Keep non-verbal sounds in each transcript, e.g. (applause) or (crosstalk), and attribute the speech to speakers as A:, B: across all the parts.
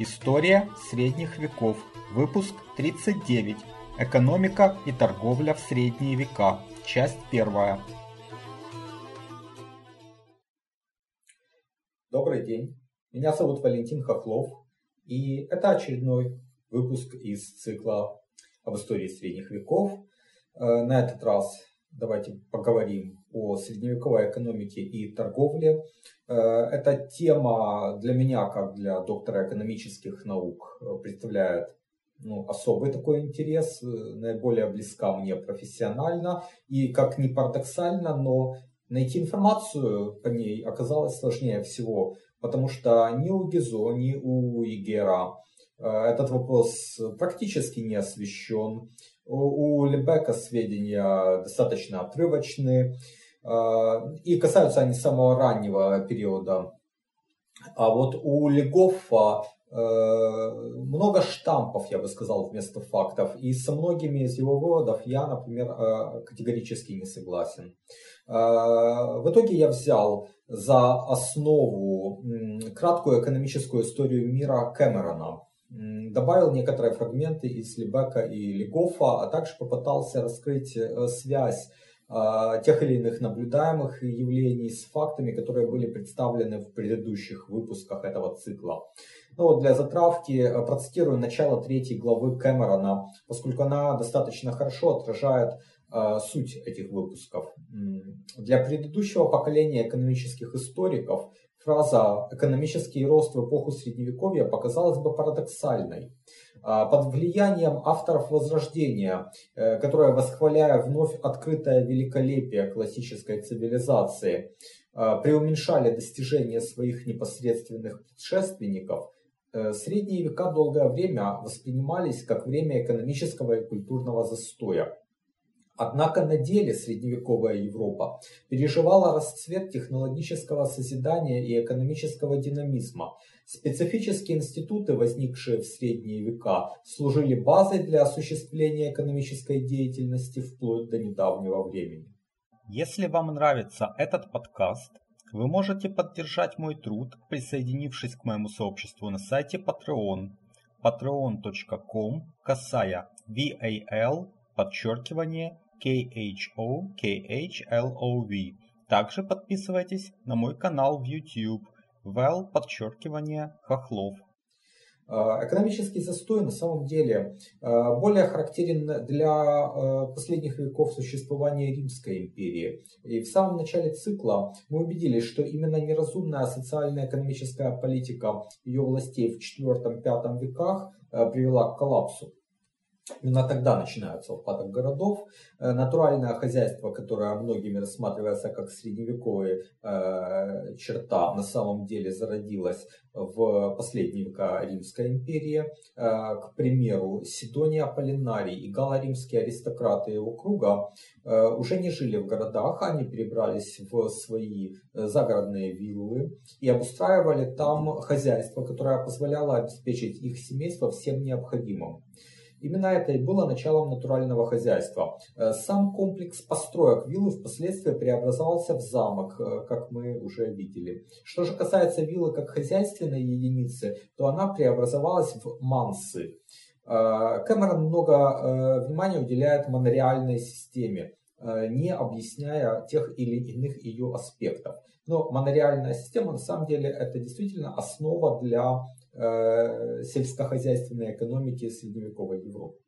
A: История средних веков. Выпуск 39. Экономика и торговля в средние века. Часть первая.
B: Добрый день. Меня зовут Валентин Хохлов. И это очередной выпуск из цикла об истории средних веков. Э, на этот раз давайте поговорим о средневековой экономике и торговле. Э, эта тема для меня, как для доктора экономических наук, э, представляет ну, особый такой интерес, э, наиболее близка мне профессионально. И как ни парадоксально, но найти информацию по ней оказалось сложнее всего, потому что ни у Гизо, ни у Игера этот вопрос практически не освещен. У Лебека сведения достаточно отрывочные. А, и касаются они самого раннего периода. А вот у Легофа э, много штампов, я бы сказал, вместо фактов. И со многими из его выводов я, например, э, категорически не согласен. Э, в итоге я взял за основу краткую экономическую историю мира Кэмерона. Добавил некоторые фрагменты из Лебека и Легофа, а также попытался раскрыть связь тех или иных наблюдаемых явлений с фактами, которые были представлены в предыдущих выпусках этого цикла. Ну вот для затравки э, процитирую начало третьей главы Кэмерона, поскольку она достаточно хорошо отражает э, суть этих выпусков. Для предыдущего поколения экономических историков фраза «экономический рост в эпоху Средневековья» показалась бы парадоксальной. А, под влиянием авторов Возрождения, э, которые, восхваляя вновь открытое великолепие классической цивилизации, а, преуменьшали достижения своих непосредственных предшественников, э, средние века долгое время воспринимались как время экономического и культурного застоя. Однако на деле средневековая Европа переживала расцвет технологического созидания и экономического динамизма. Специфические институты, возникшие в средние века, служили базой для осуществления экономической деятельности вплоть до недавнего времени.
A: Если вам нравится этот подкаст, вы можете поддержать мой труд, присоединившись к моему сообществу на сайте Patreon patreon.com касая VAL подчеркивание KHO-KHLOV. Также подписывайтесь на мой канал в YouTube Вэл подчеркивание Хохлов.
B: А, экономический застой на самом деле а, более характерен для а, последних веков существования Римской империи. И в самом начале цикла мы убедились, что именно неразумная социально-экономическая политика ее властей в IV-V веках привела к коллапсу. Именно тогда начинается упадок городов. Э, натуральное хозяйство, которое многими рассматривается как средневековая э, черта, на самом деле зародилось в последние века Римской империи. Э, к примеру, Сидоний Аполлинарий и галло-римские аристократы его круга уже не жили в городах, они перебрались в свои загородные виллы и обустраивали там хозяйство, которое позволяло обеспечить их семейство всем необходимым. Именно это и было началом натурального хозяйства. Э, сам комплекс построек виллы впоследствии преобразовался в замок, э, как мы уже видели. Что же касается виллы как хозяйственной единицы, то она преобразовалась в мансы. Э, Кэмерон много внимания уделяет монореальной системе, не объясняя тех или иных ее аспектов. Но монореальная система на самом деле это действительно основа для сельскохозяйственной экономики средневековой Европы.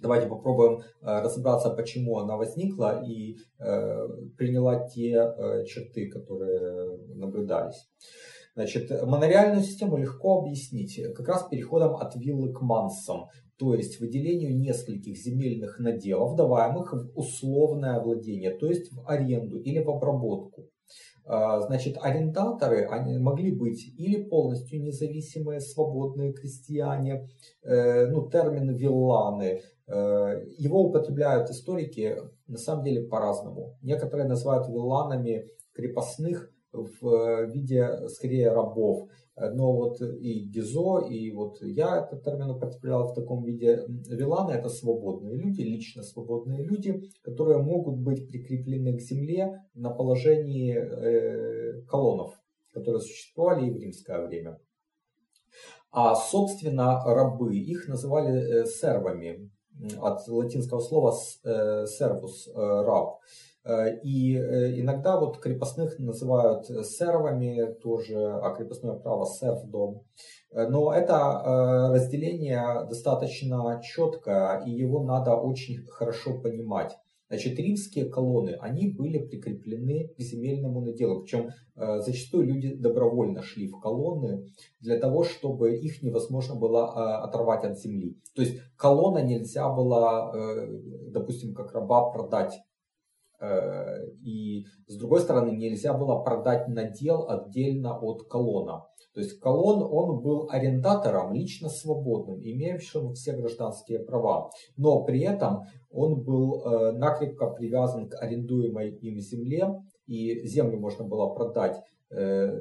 B: Давайте попробуем э, разобраться, почему она возникла и э, приняла те черты, которые наблюдались. Значит, монореальную систему легко объяснить как раз переходом от виллы к мансам, то есть выделению нескольких земельных наделов, даваемых в условное владение, то есть в аренду или в обработку. А, значит, арендаторы они могли быть или полностью независимые, свободные крестьяне, э, ну, термин вилланы. Э, его употребляют историки на самом деле по-разному. Некоторые называют вилланами крепостных в виде скорее рабов. Но вот и Гизо, и вот я этот термин употреблял в таком виде. Виланы это свободные люди, лично свободные люди, которые могут быть прикреплены к земле на положении э, колоннов, которые существовали и в римское время. А, собственно, рабы, их называли сервами, от латинского слова servus, раб. И иногда вот крепостных называют сервами тоже, а крепостное право сервдом. Но это разделение достаточно четкое, и его надо очень хорошо понимать. Значит, римские колонны, они были прикреплены к земельному наделу. Причем э, зачастую люди добровольно шли в колонны для того, чтобы их невозможно было э, оторвать от земли. То есть колонна нельзя было, э, допустим, как раба продать Э, и с другой стороны, нельзя было продать надел отдельно от колонна. То есть колонн, он был арендатором, лично свободным, имеющим все гражданские права. Но при этом он был э, накрепко привязан к арендуемой им земле, и землю можно было продать э,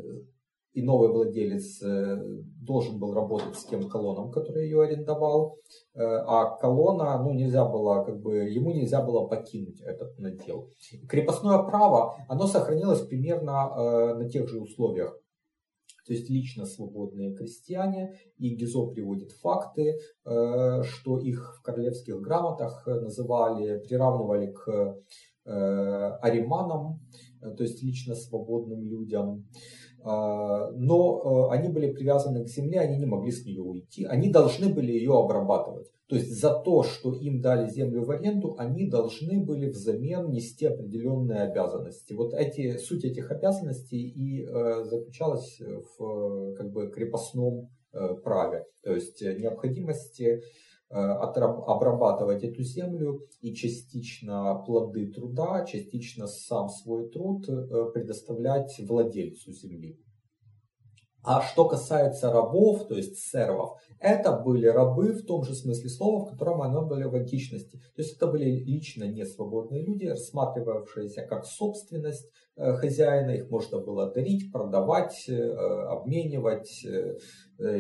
B: и новый владелец э, должен был работать с тем колонном, который ее арендовал, э, а колонна, ну, нельзя было, как бы, ему нельзя было покинуть этот надел. Крепостное право, оно сохранилось примерно э, на тех же условиях. То есть лично свободные крестьяне, и Гизо приводит факты, что их в королевских грамотах называли, приравнивали к ариманам, то есть лично свободным людям. А, но э, они были привязаны к земле, они не могли с нее уйти, они должны были ее обрабатывать. То есть за то, что им дали землю в аренду, они должны были взамен нести определенные обязанности. Вот эти, суть этих обязанностей и э, заключалась в как бы, крепостном э, праве. То есть необходимости обрабатывать эту землю и частично плоды труда, частично сам свой труд э, предоставлять владельцу земли. А что касается рабов, то есть сервов, это были рабы в том же смысле слова, в котором они были в античности. То есть это были лично несвободные люди, рассматривавшиеся как собственность э, хозяина. Их можно было дарить, продавать, э, обменивать, э,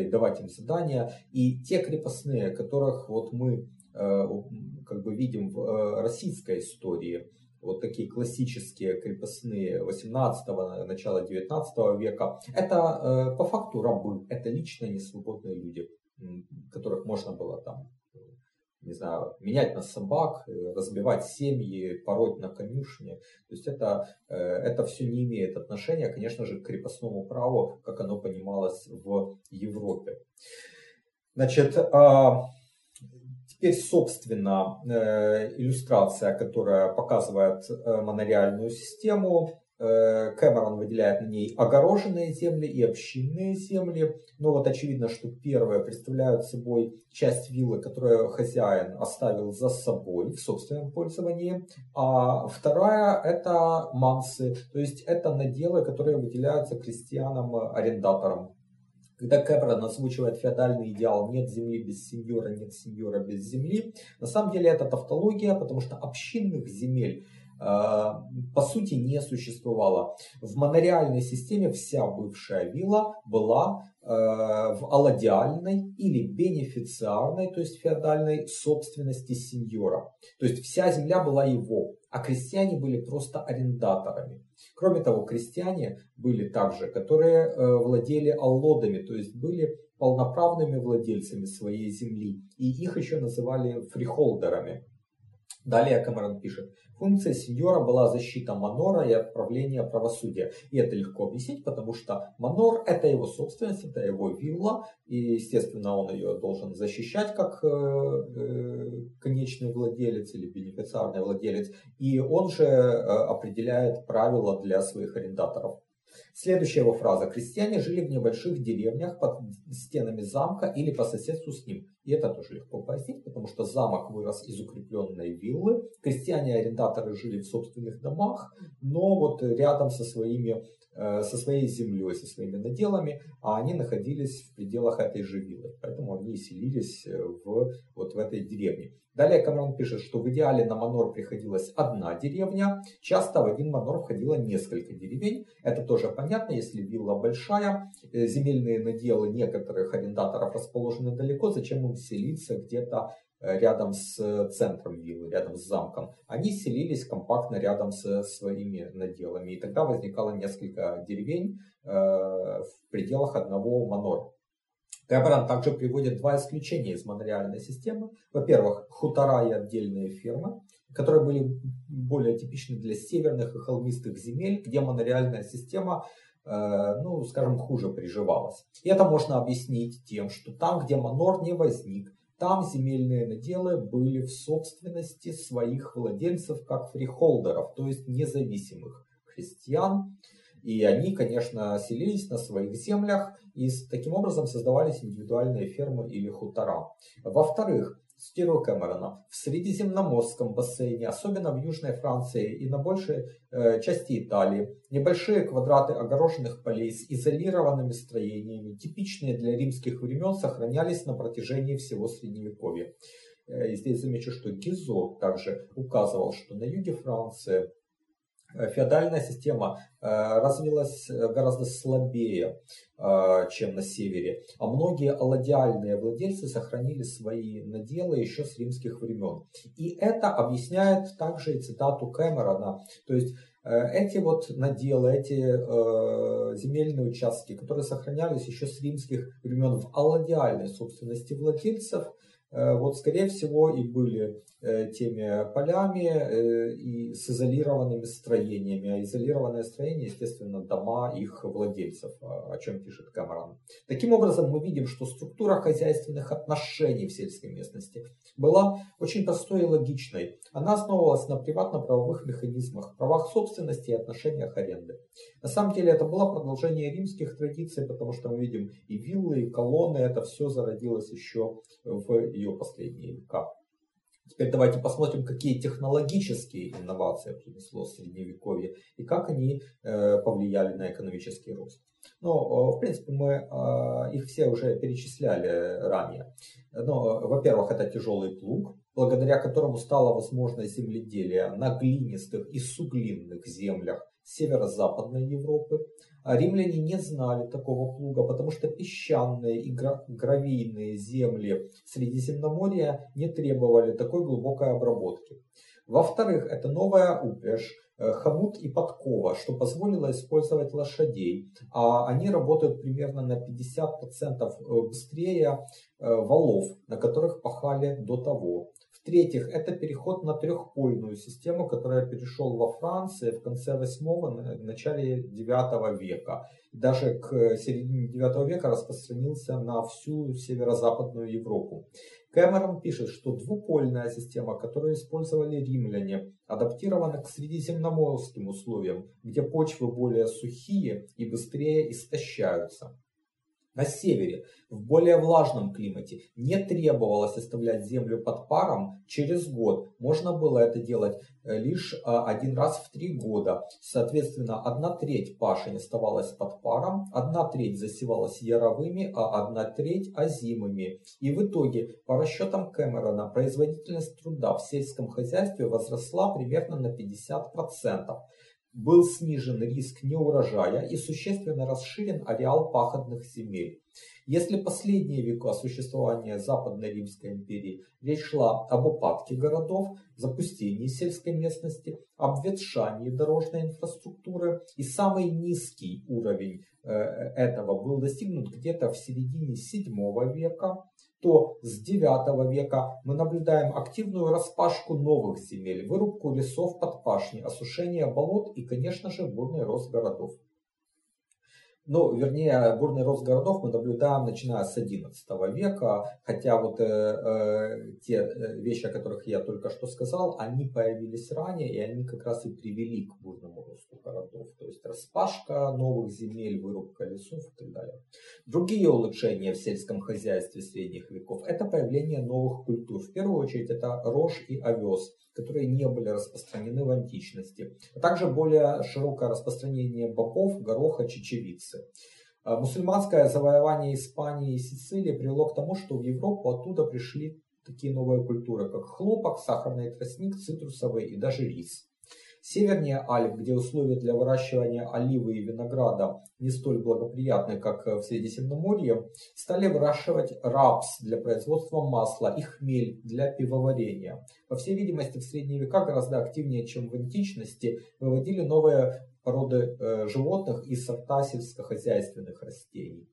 B: давать им задания. И те крепостные, которых вот мы как бы видим в российской истории, вот такие классические крепостные 18-го, начала 19 века, это э, по факту рабы, это лично несвободные люди, которых можно было там, не знаю, менять на собак, э, разбивать семьи, пороть на конюшне. То есть это, э, это все не имеет отношения, конечно же, к крепостному праву, как оно понималось в Европе. Значит, а, Теперь, собственно, э, иллюстрация, которая показывает э, монореальную систему. Э, Кэмерон выделяет на ней огороженные земли и общинные земли. Но вот очевидно, что первые представляют собой часть виллы, которую хозяин оставил за собой в собственном пользовании. А вторая это мансы, то есть это наделы, которые выделяются крестьянам-арендаторам когда Кэпрон озвучивает феодальный идеал «нет земли без сеньора, нет сеньора без земли», на самом деле это тавтология, потому что общинных земель э, по сути не существовало. В монореальной системе вся бывшая вилла была в алладиальной или бенефициарной, то есть феодальной собственности сеньора. То есть вся земля была его, а крестьяне были просто арендаторами. Кроме того, крестьяне были также, которые э, владели аллодами, то есть были полноправными владельцами своей земли. И их еще называли фрихолдерами. Далее Камерон пишет, функция сеньора была защита манора и отправление правосудия. И это легко объяснить, потому что манор это его собственность, это его вилла, и естественно он ее должен защищать как э, э, конечный владелец или бенефициарный владелец, и он же э, определяет правила для своих арендаторов. Следующая его фраза. Крестьяне жили в небольших деревнях под стенами замка или по соседству с ним. И это тоже легко пояснить, потому что замок вырос из укрепленной виллы. Крестьяне-арендаторы жили в собственных домах, но вот рядом со своими Э, со своей землей, со своими наделами, а они находились в пределах этой же виллы. Поэтому они селились э, в, вот в этой деревне. Далее Камрон пишет, что в идеале на манор приходилась одна деревня, часто в один манор входило несколько деревень. Это тоже понятно, если вилла большая, э, земельные наделы некоторых арендаторов расположены далеко, зачем им селиться где-то Э, рядом с центром виллы, рядом с замком, они селились компактно рядом со своими наделами. И тогда возникало несколько деревень э, в пределах одного манора. Кэмерон также приводит два исключения из монреальной системы. Во-первых, хутора и отдельные фермы, которые были более типичны для северных и холмистых земель, где монореальная система э, ну, скажем, хуже приживалась. И это можно объяснить тем, что там, где манор не возник, там земельные наделы были в собственности своих владельцев как фрихолдеров, то есть независимых крестьян. И они, конечно, селились на своих землях, и таким образом создавались индивидуальные фермы или хутора. Во-вторых, цитирую Кэмерона, в Средиземноморском бассейне, особенно в Южной Франции и на большей э, части Италии, небольшие квадраты огороженных полей с изолированными строениями, типичные для римских времен, сохранялись на протяжении всего Средневековья. Э, здесь замечу, что Гизо также указывал, что на юге Франции феодальная система э, развилась э, гораздо слабее, чем на севере, а многие алладиальные владельцы сохранили свои наделы еще с римских времен. И это объясняет также и цитату Кэмерона, то есть эти вот наделы, эти земельные участки, которые сохранялись еще с римских времен в алладиальной собственности владельцев, вот скорее всего и были Э, теми полями э, и с изолированными строениями. А изолированное строение, естественно, дома их владельцев, о чем пишет Камерон. Таким образом, мы видим, что структура хозяйственных отношений в сельской местности была очень простой и логичной. Она основывалась на приватно-правовых механизмах, правах собственности и отношениях аренды. На самом деле это было продолжение римских традиций, потому что мы видим и виллы, и колонны, это все зародилось еще в ее последние века. Теперь давайте посмотрим, какие технологические инновации принесло Средневековье и как они э, повлияли на экономический рост. Ну, в принципе, мы э, их все уже перечисляли ранее. Но, во-первых, это тяжелый плуг, благодаря которому стало возможно земледелие на глинистых и суглинных землях северо-западной Европы. А римляне не знали такого плуга, потому что песчаные и гравийные земли Средиземноморья не требовали такой глубокой обработки. Во-вторых, это новая упряжь, э, хомут и подкова, что позволило использовать лошадей, а они работают примерно на 50% э, быстрее э, валов, на которых пахали до того. В-третьих, это переход на трехпольную систему, которая перешел во Франции в конце 8 начале 9 века. Даже к середине 9 века распространился на всю северо-западную Европу. Кэмерон пишет, что двупольная система, которую использовали римляне, адаптирована к средиземноморским условиям, где почвы более сухие и быстрее истощаются. На севере, в более влажном климате, не требовалось оставлять землю под паром через год. Можно было это делать э, лишь э, один раз в три года. Соответственно, одна треть пашень оставалась под паром, одна треть засевалась яровыми, а одна треть озимыми. И в итоге, по расчетам Кэмерона, производительность труда в сельском хозяйстве возросла примерно на 50% был снижен риск неурожая и существенно расширен ареал пахотных земель. Если последние века существования Западной Римской империи речь шла об упадке городов, запустении сельской местности, обветшании дорожной инфраструктуры, и самый низкий уровень э, этого был достигнут где-то в середине VII века, то с IX века мы наблюдаем активную распашку новых земель, вырубку лесов под пашни, осушение болот и, конечно же, бурный рост городов ну, вернее, бурный рост городов мы наблюдаем начиная с XI века, хотя вот э, э, те э, вещи, о которых я только что сказал, они появились ранее, и они как раз и привели к бурному росту городов, то есть распашка новых земель, вырубка лесов и так далее. Другие улучшения в сельском хозяйстве средних веков – это появление новых культур. В первую очередь это рожь и овес – которые не были распространены в античности, а также более широкое распространение бобов, гороха, чечевицы. А мусульманское завоевание Испании и Сицилии привело к тому, что в Европу оттуда пришли такие новые культуры, как хлопок, сахарный тростник, цитрусовый и даже рис. Севернее Альп, где условия для выращивания оливы и винограда не столь благоприятны, как в Средиземноморье, стали выращивать рапс для производства масла и хмель для пивоварения. По всей видимости, в средние века гораздо активнее, чем в античности, выводили новые породы э, животных и сорта сельскохозяйственных растений.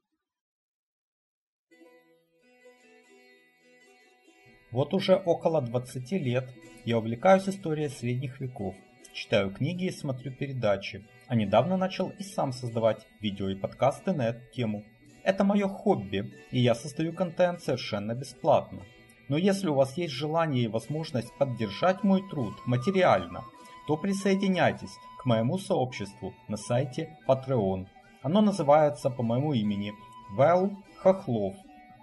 A: Вот уже около 20 лет я увлекаюсь историей средних веков, читаю книги и смотрю передачи, а недавно начал и сам создавать видео и подкасты на эту тему. Это мое хобби, и я создаю контент совершенно бесплатно. Но если у вас есть желание и возможность поддержать мой труд материально, то присоединяйтесь к моему сообществу на сайте Patreon. Оно называется по моему имени Вэл Хохлов.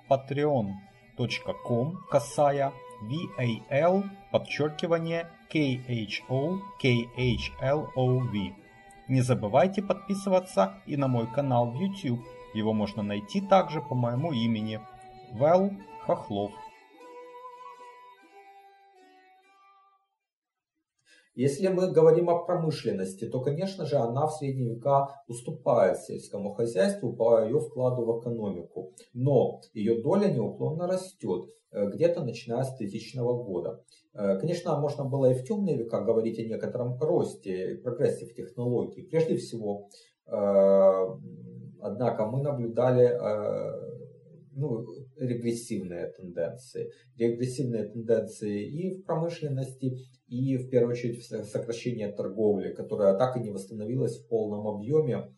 A: patreon.com касая VAL подчеркивание KHO KHLOV. Не забывайте подписываться и на мой канал в YouTube. Его можно найти также по моему имени Вэл Хохлов.
B: Если мы говорим о промышленности, то, конечно же, она в средние века уступает сельскому хозяйству по ее вкладу в экономику. Но ее доля неуклонно растет, э, где-то начиная с тысячного года. Э, конечно, можно было и в темные века говорить о некотором росте прогрессе в технологии. Прежде всего, э, однако, мы наблюдали ну, регрессивные тенденции. Регрессивные тенденции и в промышленности, и в первую очередь в сокращение торговли, которая так и не восстановилась в полном объеме.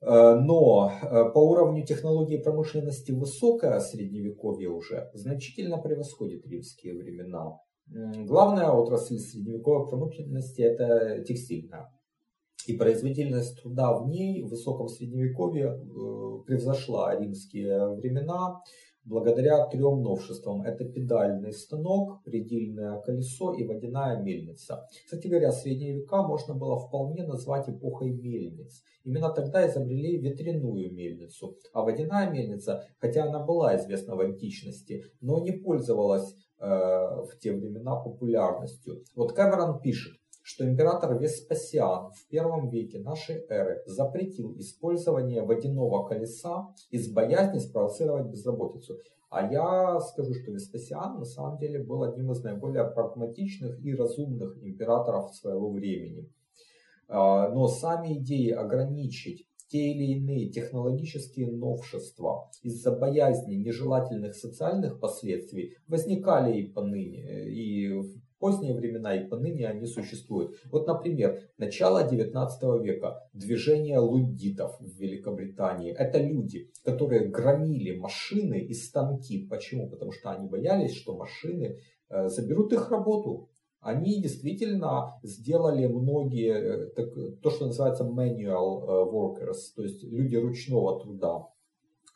B: Э, но э, по уровню технологии промышленности высокое средневековье уже значительно превосходит римские времена. Главная отрасль средневековой промышленности это текстильная. И производительность труда в ней в высоком средневековье э, превзошла римские времена благодаря трем новшествам. Это педальный станок, предельное колесо и водяная мельница. Кстати говоря, средние века можно было вполне назвать эпохой мельниц. Именно тогда изобрели ветряную мельницу. А водяная мельница, хотя она была известна в античности, но не пользовалась э, в те времена популярностью. Вот Кэмерон пишет, что император Веспасиан в первом веке нашей эры запретил использование водяного колеса из боязни спровоцировать безработицу. А я скажу, что Веспасиан на самом деле был одним из наиболее прагматичных и разумных императоров своего времени. А, но сами идеи ограничить те или иные технологические новшества из-за боязни нежелательных социальных последствий возникали и поныне, и поздние времена и поныне они существуют. Вот, например, начало 19 века, движение луддитов в Великобритании. Это люди, которые громили машины и станки. Почему? Потому что они боялись, что машины э, заберут их работу. Они действительно сделали многие, э, так, то, что называется manual э, workers, то есть люди ручного труда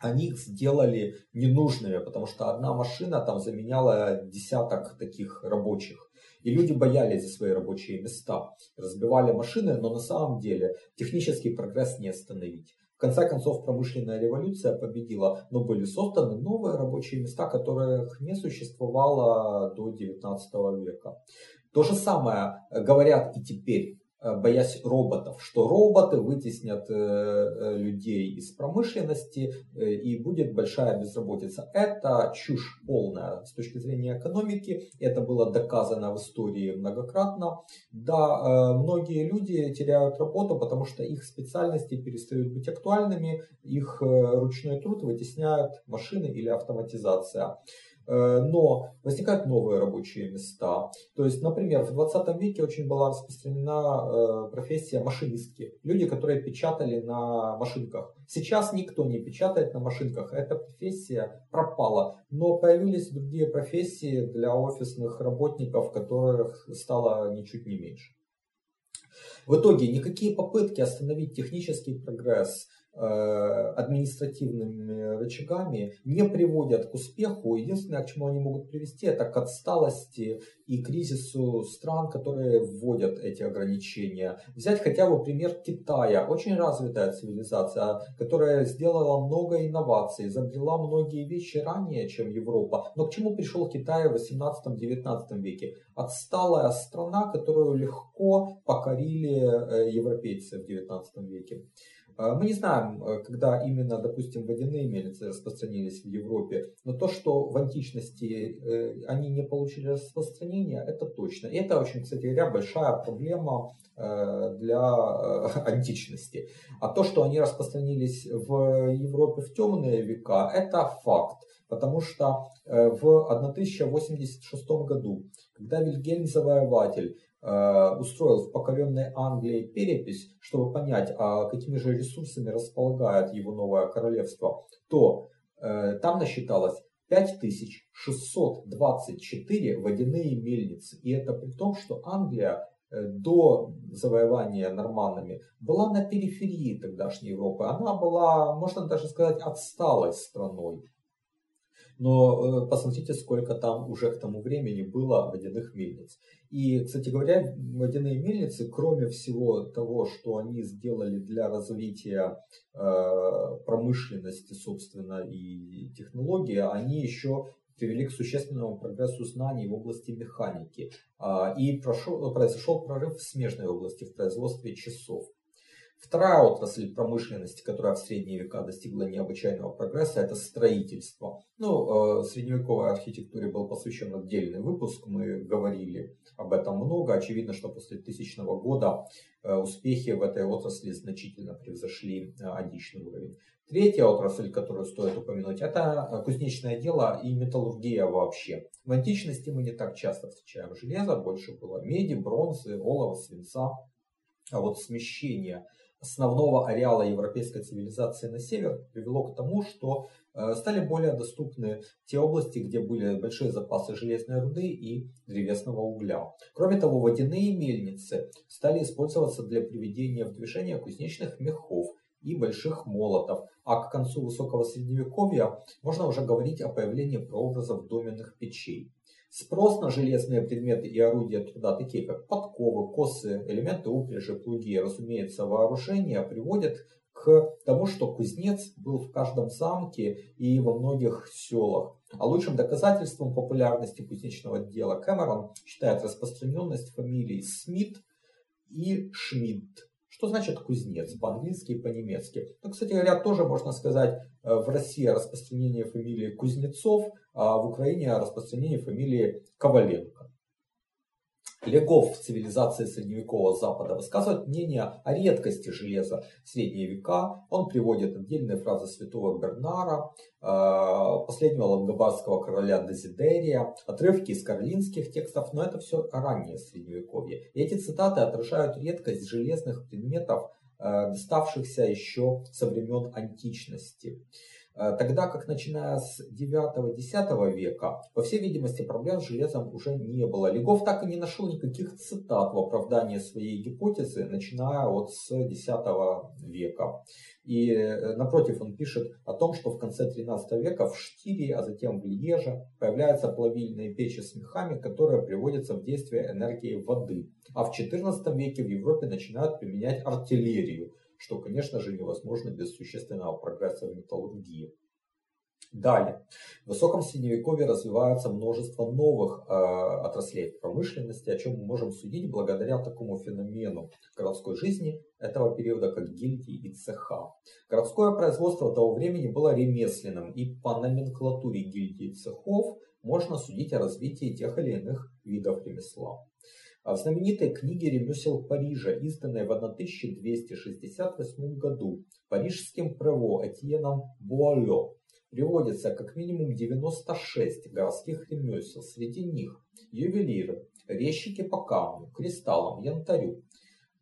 B: они их сделали ненужными, потому что одна машина там заменяла десяток таких рабочих. И люди боялись за свои рабочие места, разбивали машины, но на самом деле технический прогресс не остановить. В конце концов, промышленная революция победила, но были созданы новые рабочие места, которых не существовало до 19 века. То же самое говорят и теперь боясь роботов, что роботы вытеснят э, э, людей из промышленности и будет большая безработица. Это чушь полная с точки зрения экономики. Это было доказано в истории многократно. Да, многие люди теряют работу, потому что их специальности перестают быть актуальными, их ручной труд вытесняют машины или автоматизация. Э, но возникают новые рабочие места. То есть, например, в 20 веке очень была распространена э, профессия машинистки. Люди, которые печатали на машинках. Сейчас никто не печатает на машинках. Эта профессия пропала. Но появились другие профессии для офисных работников, которых стало ничуть не меньше. В итоге никакие попытки остановить технический прогресс, административными рычагами не приводят к успеху. Единственное, к чему они могут привести, это к отсталости и кризису стран, которые вводят эти ограничения. Взять хотя бы пример Китая. Очень развитая цивилизация, которая сделала много инноваций, изобрела многие вещи ранее, чем Европа. Но к чему пришел Китай в 18-19 веке? Отсталая страна, которую легко покорили э, европейцы в 19 веке. А, мы не знаем, э, когда именно, допустим, водяные мельницы распространились в Европе, но то, что в античности э, они не получили распространения, это точно. И это очень, кстати говоря, большая проблема э, для (laughs) античности. А то, что они распространились в Европе в темные века, это факт. Потому что в 1086 году, когда Вильгельм Завоеватель устроил в покоренной Англии перепись, чтобы понять, а какими же ресурсами располагает его новое королевство, то э, там насчиталось 5624 водяные мельницы. И это при том, что Англия э, до завоевания норманнами была на периферии тогдашней Европы. Она была, можно даже сказать, отсталой страной. Но посмотрите, сколько там уже к тому времени было водяных мельниц. И, кстати говоря, водяные мельницы, кроме всего того, что они сделали для развития э, промышленности, собственно, и технологии, они еще привели к существенному прогрессу знаний в области механики. Э, и прошел, произошел прорыв в смежной области, в производстве часов. Вторая отрасль промышленности, которая в средние века достигла необычайного прогресса, это строительство. Ну, э, средневековой архитектуре был посвящен отдельный выпуск, мы говорили об этом много. Очевидно, что после тысячного года э, успехи в этой отрасли значительно превзошли э, античный уровень. Третья отрасль, которую стоит упомянуть, это кузнечное дело и металлургия вообще. В античности мы не так часто встречаем железо, больше было меди, бронзы, олова, свинца. А вот смещение основного ареала европейской цивилизации на север привело к тому, что э, стали более доступны те области, где были большие запасы железной руды и древесного угля. Кроме того, водяные мельницы стали использоваться для приведения в движение кузнечных мехов и больших молотов, а к концу высокого средневековья можно уже говорить о появлении прообразов доменных печей. Спрос на железные предметы и орудия труда, такие как подковы, косы, элементы упряжи, плуги, разумеется, вооружения, приводят к тому, что кузнец был в каждом замке и во многих селах. А лучшим доказательством популярности кузнечного дела Кэмерон считает распространенность фамилий Смит и Шмидт. Что значит кузнец по-английски и по-немецки? Ну, кстати говоря, тоже можно сказать э, в России распространение фамилии Кузнецов, а в Украине распространение фамилии Коваленко. Легов в цивилизации средневекового Запада высказывает мнение о редкости железа в средние века. Он приводит отдельные фразы святого Бернара, э, последнего лангобардского короля Дезидерия, отрывки из карлинских текстов, но это все раннее средневековье. И эти цитаты отражают редкость железных предметов, э, доставшихся еще со времен античности. Э, тогда как начиная с 9-10 века, по всей видимости, проблем с железом уже не было. Легов так и не нашел никаких цитат в оправдании своей гипотезы, начиная от с 10 века. И э, напротив, он пишет о том, что в конце 13 века в Штире, а затем в Льеже появляются плавильные печи с мехами, которые приводятся в действие энергией воды. А в 14 веке в Европе начинают применять артиллерию, что, конечно же, невозможно без существенного прогресса в металлургии. Далее. В высоком средневековье развивается множество новых э, отраслей промышленности, о чем мы можем судить благодаря такому феномену городской жизни этого периода, как гильдии и цеха. Городское производство того времени было ремесленным, и по номенклатуре гильдий и цехов можно судить о развитии тех или иных видов ремесла. В знаменитой книге «Ремесел Парижа», изданной в 1268 году парижским право Этьеном Буалё, приводится как минимум 96 городских ремесел. Среди них ювелиры, резчики по камню, кристаллам, янтарю,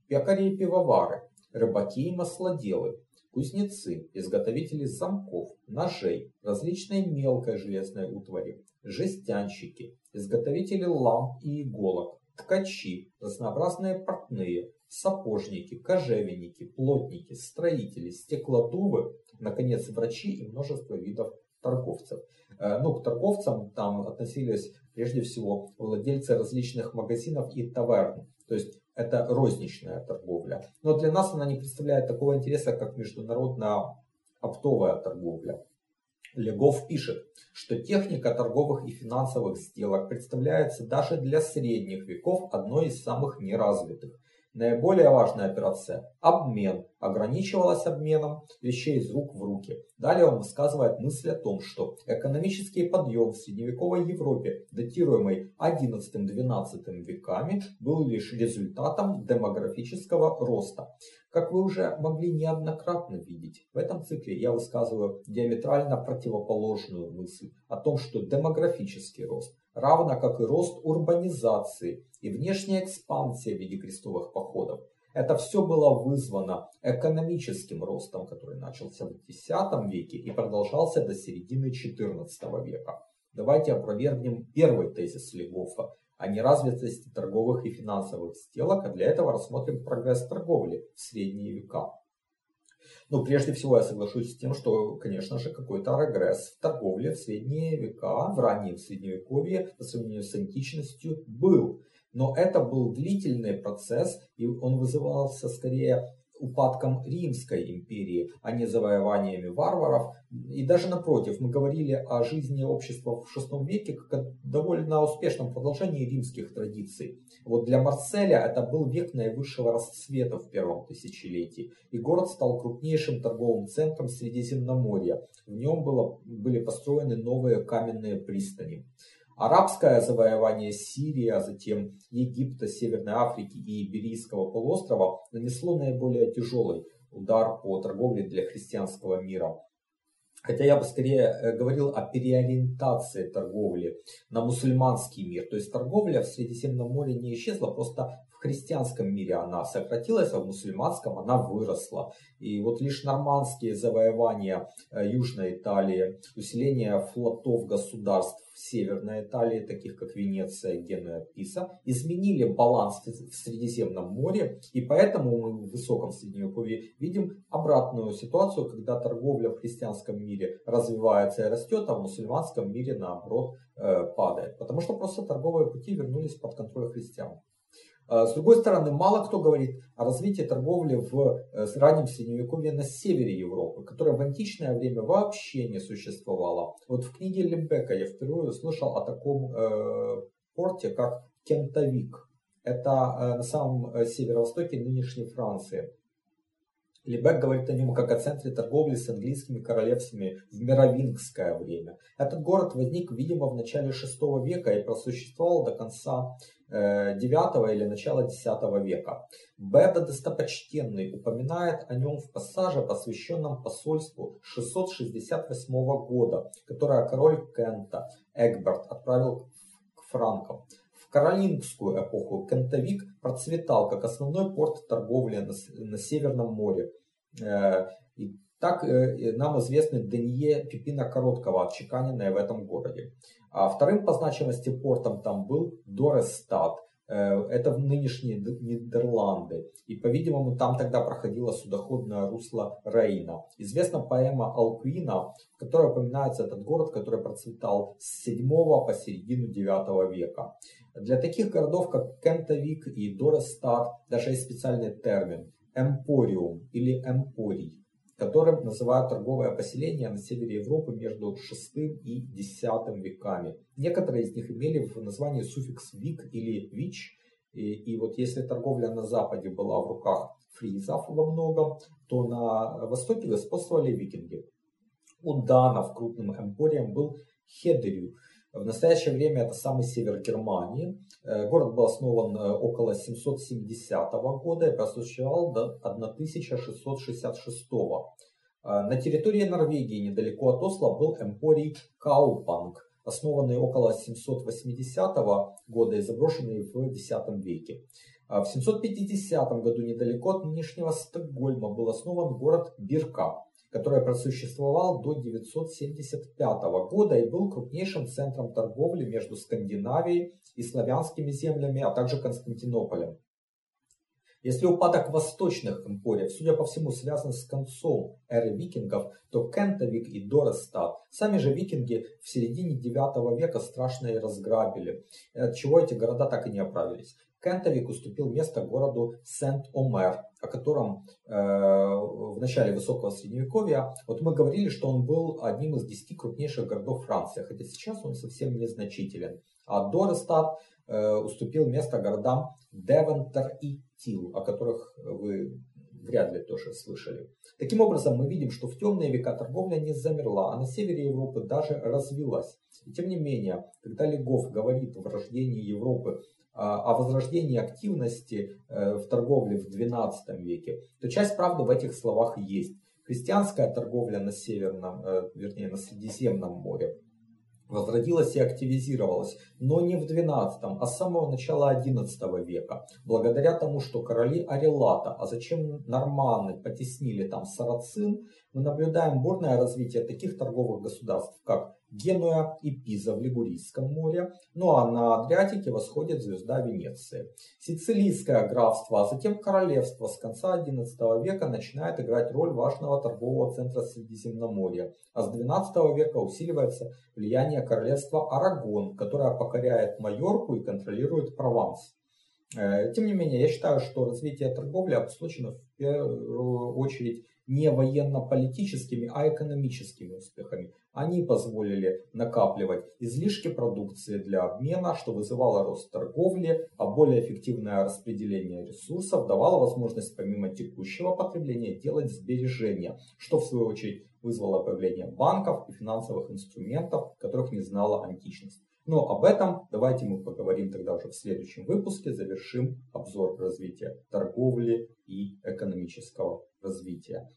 B: пекари и пивовары, рыбаки и маслоделы, кузнецы, изготовители замков, ножей, различной мелкой железной утвари, жестянщики, изготовители ламп и иголок, ткачи, разнообразные портные, сапожники, кожевенники, плотники, строители, стеклодувы, наконец, врачи и множество видов торговцев. Э, ну, к торговцам там относились прежде всего владельцы различных магазинов и таверн. То есть это розничная торговля. Но для нас она не представляет такого интереса, как международная оптовая торговля. Легов пишет, что техника торговых и финансовых сделок представляется даже для средних веков одной из самых неразвитых. Наиболее важная операция – обмен. Ограничивалась обменом вещей из рук в руки. Далее он высказывает мысль о том, что экономический подъем в средневековой Европе, датируемый XI-XII веками, был лишь результатом демографического роста. Как вы уже могли неоднократно видеть, в этом цикле я высказываю диаметрально противоположную мысль о том, что демографический рост, равно как и рост урбанизации и внешняя экспансия в виде крестовых походов, это все было вызвано экономическим ростом, который начался в X веке и продолжался до середины XIV века. Давайте опровергнем первый тезис Легофа о неразвитости торговых и финансовых сделок, а для этого рассмотрим прогресс торговли в средние века. Но прежде всего я соглашусь с тем, что, конечно же, какой-то регресс в торговле в средние века, в раннем средневековье по сравнению с античностью был. Но это был длительный процесс, и он вызывался скорее упадком Римской империи, а не завоеваниями варваров. И даже напротив, мы говорили о жизни общества в VI веке как о довольно успешном продолжении римских традиций. Вот для Марселя это был век наивысшего расцвета в первом тысячелетии. И город стал крупнейшим торговым центром Средиземноморья. В нем было, были построены новые каменные пристани. Арабское завоевание Сирии, а затем Египта, Северной Африки и Иберийского полуострова нанесло наиболее тяжелый удар по торговле для христианского мира. Хотя я бы скорее э, говорил о переориентации торговли на мусульманский мир. То есть торговля в Средиземном море не исчезла, просто христианском мире она сократилась, а в мусульманском она выросла. И вот лишь нормандские завоевания э, Южной Италии, усиление флотов государств Северной Италии, таких как Венеция, Генуя, Писа, изменили баланс в Средиземном море, и поэтому мы в высоком Средневековье видим обратную ситуацию, когда торговля в христианском мире развивается и растет, а в мусульманском мире наоборот э, падает, потому что просто торговые пути вернулись под контроль христиан. А, с другой стороны, мало кто говорит о развитии торговли в э, раннем Средневековье на севере Европы, которая в античное время вообще не существовала. Вот в книге Лембека я впервые услышал о таком э, порте, как Кентавик. Это э, на самом э, северо-востоке нынешней Франции. Лебек говорит о нем как о центре торговли с английскими королевствами в мировингское время. Этот город возник, видимо, в начале VI века и просуществовал до конца IX э, или начала X века. Беда Достопочтенный упоминает о нем в пассаже, посвященном посольству 668 года, которое король Кента Эгберт отправил к франкам. В каролингскую эпоху Кентовик процветал как основной порт торговли на, на Северном море. И так нам известны Денье Пипина Короткого, отчеканенное в этом городе. А вторым по значимости портом там был Дорестад. Э, это нынешние Нидерланды. И, по-видимому, там тогда проходило судоходное русло Рейна. Известна поэма Алквина, в которой упоминается этот город, который процветал с 7 по середину 9 века. Для таких городов, как Кентавик и Дорестад, даже есть специальный термин – эмпориум или эмпорий которым называют торговое поселение на севере Европы между VI и X веками. Некоторые из них имели в названии суффикс «вик» или «вич», и, и вот если торговля на западе была в руках фризов во многом, то на востоке господствовали викинги. У данов крупным эмпорием был Хедерю, в настоящее время это самый север Германии. Э, город был основан э, около 770 года и просуществовал до 1666. Э, на территории Норвегии недалеко от Осло был эмпорий Каупанг, основанный около 780 года и заброшенный в X веке. В 750 году недалеко от нынешнего Стокгольма был основан город Бирка который просуществовал до 975 года и был крупнейшим центром торговли между Скандинавией и славянскими землями, а также Константинополем. Если упадок восточных эмпориев, судя по всему, связан с концом эры викингов, то Кентавик и Дорестад, сами же викинги в середине 9 века страшно и разграбили, от чего эти города так и не оправились. Кентавик уступил место городу Сент-Омер, о котором э, в начале высокого средневековья, вот мы говорили, что он был одним из десяти крупнейших городов Франции, хотя сейчас он совсем незначителен. А Дорестад э, уступил место городам Девентер и тил, о которых вы вряд ли тоже слышали. Таким образом, мы видим, что в темные века торговля не замерла, а на севере Европы даже развилась. И тем не менее, когда Легов говорит о рождении Европы, о возрождении активности э, в торговле в XII веке, то часть правды в этих словах есть. Христианская торговля на Северном, э, вернее на Средиземном море возродилась и активизировалась, но не в XII, а с самого начала XI века, благодаря тому, что короли Арелата, а зачем норманы потеснили там сарацин, мы наблюдаем бурное развитие таких торговых государств, как Генуя и Пиза в Лигурийском море, ну а на Адриатике восходит звезда Венеции. Сицилийское графство, а затем королевство с конца XI века начинает играть роль важного торгового центра Средиземноморья, а с XII века усиливается влияние королевства Арагон, которое покоряет Майорку и контролирует Прованс. Э, тем не менее, я считаю, что развитие торговли обусловлено в первую очередь не военно-политическими, а экономическими успехами. Они позволили накапливать излишки продукции для обмена, что вызывало рост торговли, а более эффективное распределение ресурсов давало возможность помимо текущего потребления делать сбережения, что в свою очередь вызвало появление банков и финансовых инструментов, которых не знала античность. Но об этом давайте мы поговорим тогда уже в следующем выпуске, завершим обзор развития торговли и экономического развития.